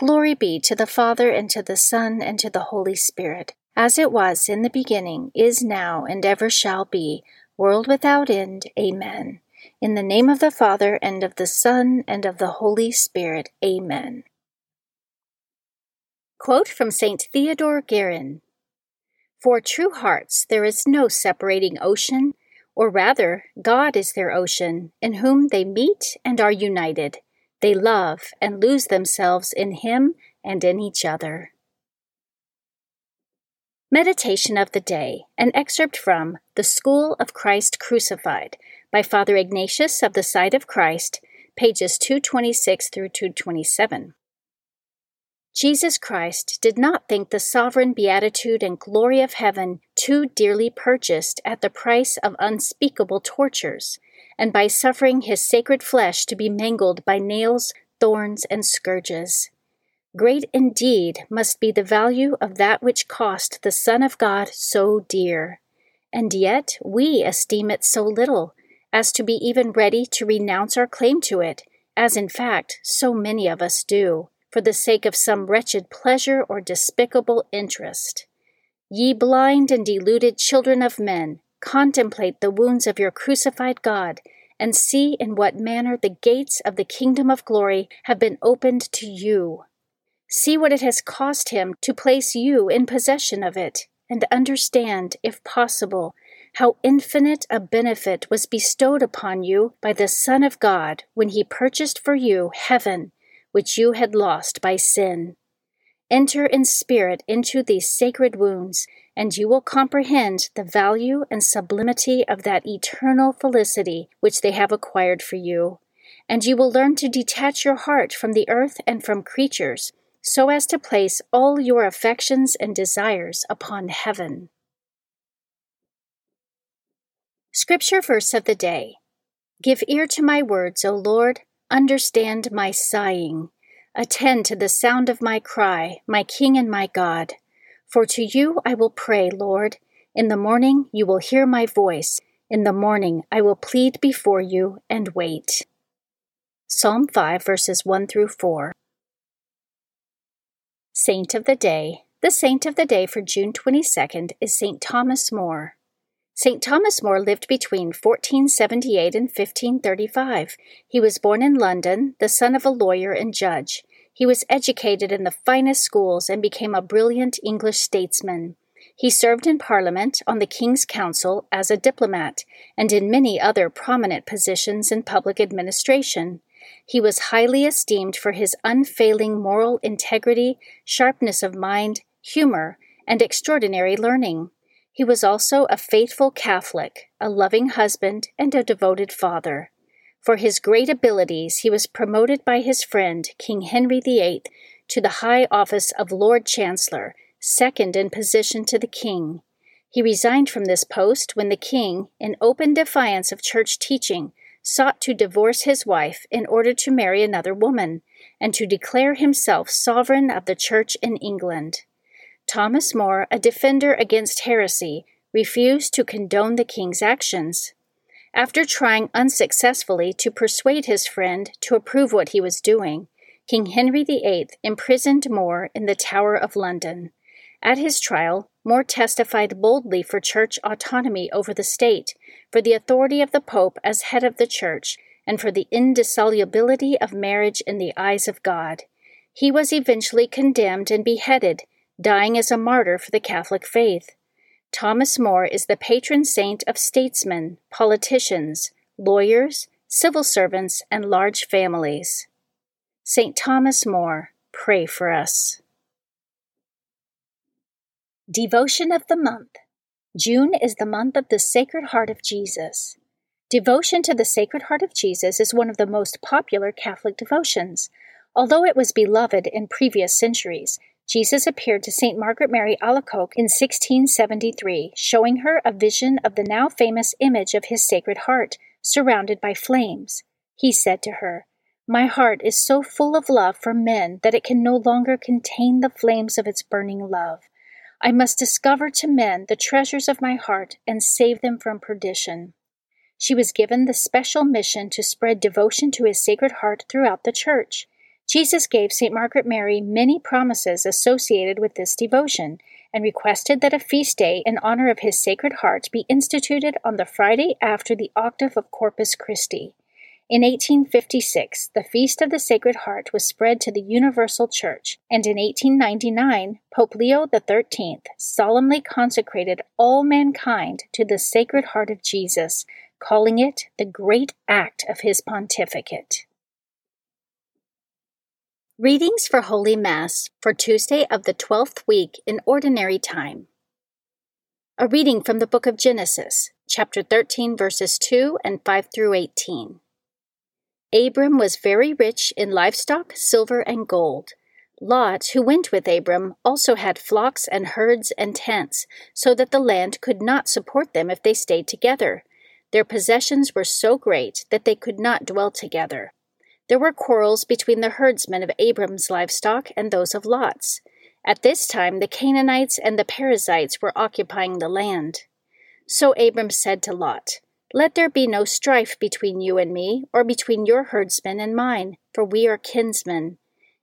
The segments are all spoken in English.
Glory be to the Father, and to the Son, and to the Holy Spirit, as it was in the beginning, is now, and ever shall be, world without end. Amen. In the name of the Father, and of the Son, and of the Holy Spirit. Amen. Quote from St. Theodore Guerin For true hearts there is no separating ocean, or rather, God is their ocean, in whom they meet and are united they love and lose themselves in Him and in each other. Meditation of the Day, an excerpt from The School of Christ Crucified by Father Ignatius of the Side of Christ, pages 226 through 227. Jesus Christ did not think the sovereign beatitude and glory of heaven too dearly purchased at the price of unspeakable tortures and by suffering his sacred flesh to be mangled by nails, thorns, and scourges. Great indeed must be the value of that which cost the Son of God so dear, and yet we esteem it so little as to be even ready to renounce our claim to it, as in fact so many of us do, for the sake of some wretched pleasure or despicable interest. Ye blind and deluded children of men, Contemplate the wounds of your crucified God, and see in what manner the gates of the kingdom of glory have been opened to you. See what it has cost him to place you in possession of it, and understand, if possible, how infinite a benefit was bestowed upon you by the Son of God when he purchased for you heaven, which you had lost by sin. Enter in spirit into these sacred wounds, and you will comprehend the value and sublimity of that eternal felicity which they have acquired for you. And you will learn to detach your heart from the earth and from creatures, so as to place all your affections and desires upon heaven. Scripture verse of the day Give ear to my words, O Lord, understand my sighing. Attend to the sound of my cry, my King and my God. For to you I will pray, Lord. In the morning you will hear my voice. In the morning I will plead before you and wait. Psalm 5, verses 1 through 4. Saint of the Day. The saint of the day for June 22nd is St. Thomas More. St. Thomas More lived between 1478 and 1535. He was born in London, the son of a lawyer and judge. He was educated in the finest schools and became a brilliant English statesman. He served in Parliament, on the King's Council, as a diplomat, and in many other prominent positions in public administration. He was highly esteemed for his unfailing moral integrity, sharpness of mind, humor, and extraordinary learning. He was also a faithful Catholic, a loving husband, and a devoted father. For his great abilities, he was promoted by his friend, King Henry VIII, to the high office of Lord Chancellor, second in position to the king. He resigned from this post when the king, in open defiance of church teaching, sought to divorce his wife in order to marry another woman, and to declare himself sovereign of the church in England. Thomas More, a defender against heresy, refused to condone the king's actions. After trying unsuccessfully to persuade his friend to approve what he was doing, King Henry VIII imprisoned More in the Tower of London. At his trial, More testified boldly for church autonomy over the state, for the authority of the Pope as head of the church, and for the indissolubility of marriage in the eyes of God. He was eventually condemned and beheaded, dying as a martyr for the Catholic faith. Thomas More is the patron saint of statesmen, politicians, lawyers, civil servants, and large families. St. Thomas More, pray for us. Devotion of the Month June is the month of the Sacred Heart of Jesus. Devotion to the Sacred Heart of Jesus is one of the most popular Catholic devotions. Although it was beloved in previous centuries, Jesus appeared to St. Margaret Mary Alacoque in 1673, showing her a vision of the now famous image of his Sacred Heart, surrounded by flames. He said to her, My heart is so full of love for men that it can no longer contain the flames of its burning love. I must discover to men the treasures of my heart and save them from perdition. She was given the special mission to spread devotion to his Sacred Heart throughout the Church. Jesus gave St. Margaret Mary many promises associated with this devotion and requested that a feast day in honor of his Sacred Heart be instituted on the Friday after the octave of Corpus Christi. In 1856, the Feast of the Sacred Heart was spread to the Universal Church, and in 1899, Pope Leo XIII solemnly consecrated all mankind to the Sacred Heart of Jesus, calling it the great act of his pontificate. Readings for Holy Mass for Tuesday of the 12th week in Ordinary Time. A reading from the book of Genesis, chapter 13, verses 2 and 5 through 18. Abram was very rich in livestock, silver, and gold. Lot, who went with Abram, also had flocks and herds and tents, so that the land could not support them if they stayed together. Their possessions were so great that they could not dwell together. There were quarrels between the herdsmen of Abram's livestock and those of Lot's. At this time, the Canaanites and the Perizzites were occupying the land. So Abram said to Lot, Let there be no strife between you and me, or between your herdsmen and mine, for we are kinsmen.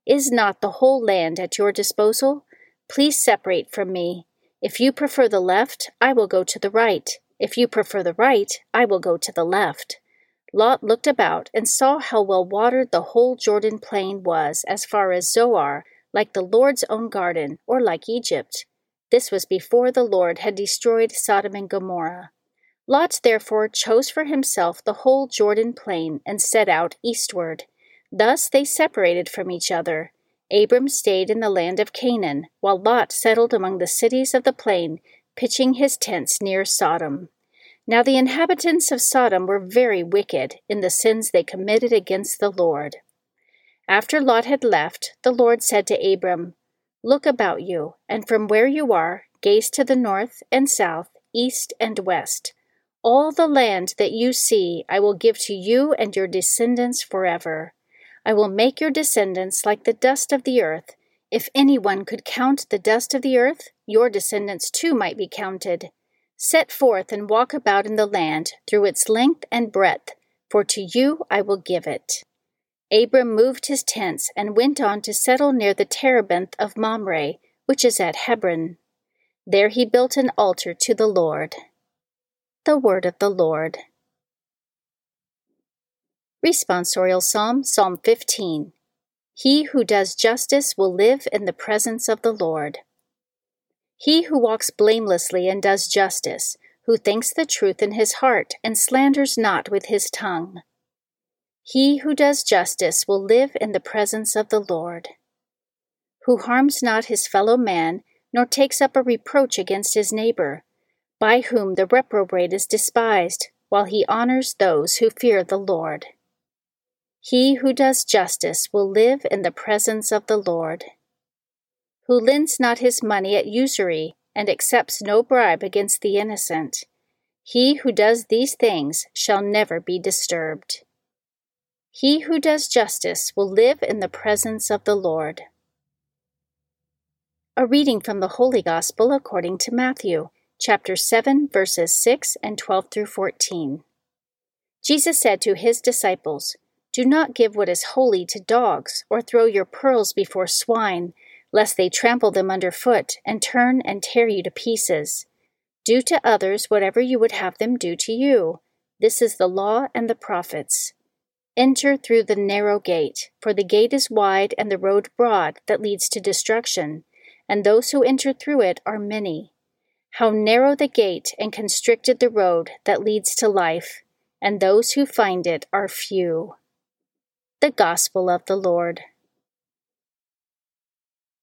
Is not the whole land at your disposal? Please separate from me. If you prefer the left, I will go to the right. If you prefer the right, I will go to the left. Lot looked about and saw how well watered the whole Jordan plain was as far as Zoar, like the Lord's own garden, or like Egypt. This was before the Lord had destroyed Sodom and Gomorrah. Lot therefore chose for himself the whole Jordan plain and set out eastward. Thus they separated from each other. Abram stayed in the land of Canaan, while Lot settled among the cities of the plain, pitching his tents near Sodom. Now the inhabitants of Sodom were very wicked in the sins they committed against the Lord. After Lot had left, the Lord said to Abram, Look about you, and from where you are, gaze to the north and south, east and west. All the land that you see I will give to you and your descendants forever. I will make your descendants like the dust of the earth. If anyone could count the dust of the earth, your descendants too might be counted. Set forth and walk about in the land through its length and breadth, for to you I will give it. Abram moved his tents and went on to settle near the terebinth of Mamre, which is at Hebron. There he built an altar to the Lord. The Word of the Lord. Responsorial Psalm, Psalm 15. He who does justice will live in the presence of the Lord. He who walks blamelessly and does justice, who thinks the truth in his heart and slanders not with his tongue. He who does justice will live in the presence of the Lord. Who harms not his fellow man, nor takes up a reproach against his neighbor, by whom the reprobate is despised, while he honors those who fear the Lord. He who does justice will live in the presence of the Lord. Who lends not his money at usury and accepts no bribe against the innocent. He who does these things shall never be disturbed. He who does justice will live in the presence of the Lord. A reading from the Holy Gospel according to Matthew, chapter 7, verses 6 and 12 through 14. Jesus said to his disciples, Do not give what is holy to dogs, or throw your pearls before swine, lest they trample them underfoot and turn and tear you to pieces. Do to others whatever you would have them do to you. This is the law and the prophets. Enter through the narrow gate, for the gate is wide and the road broad that leads to destruction and those who enter through it are many. How narrow the gate and constricted the road that leads to life, and those who find it are few. The Gospel of the Lord.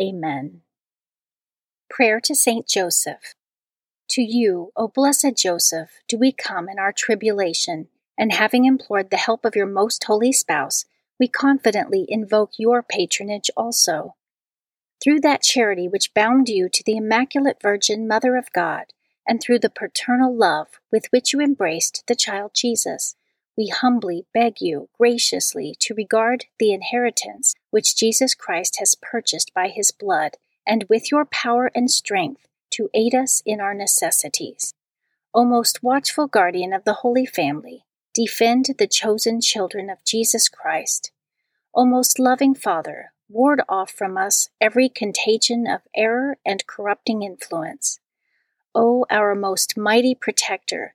Amen. Prayer to Saint Joseph. To you, O blessed Joseph, do we come in our tribulation, and having implored the help of your most holy spouse, we confidently invoke your patronage also. Through that charity which bound you to the Immaculate Virgin Mother of God, and through the paternal love with which you embraced the child Jesus, we humbly beg you graciously to regard the inheritance which Jesus Christ has purchased by his blood, and with your power and strength to aid us in our necessities. O most watchful guardian of the Holy Family, Defend the chosen children of Jesus Christ. O most loving Father, ward off from us every contagion of error and corrupting influence. O our most mighty protector,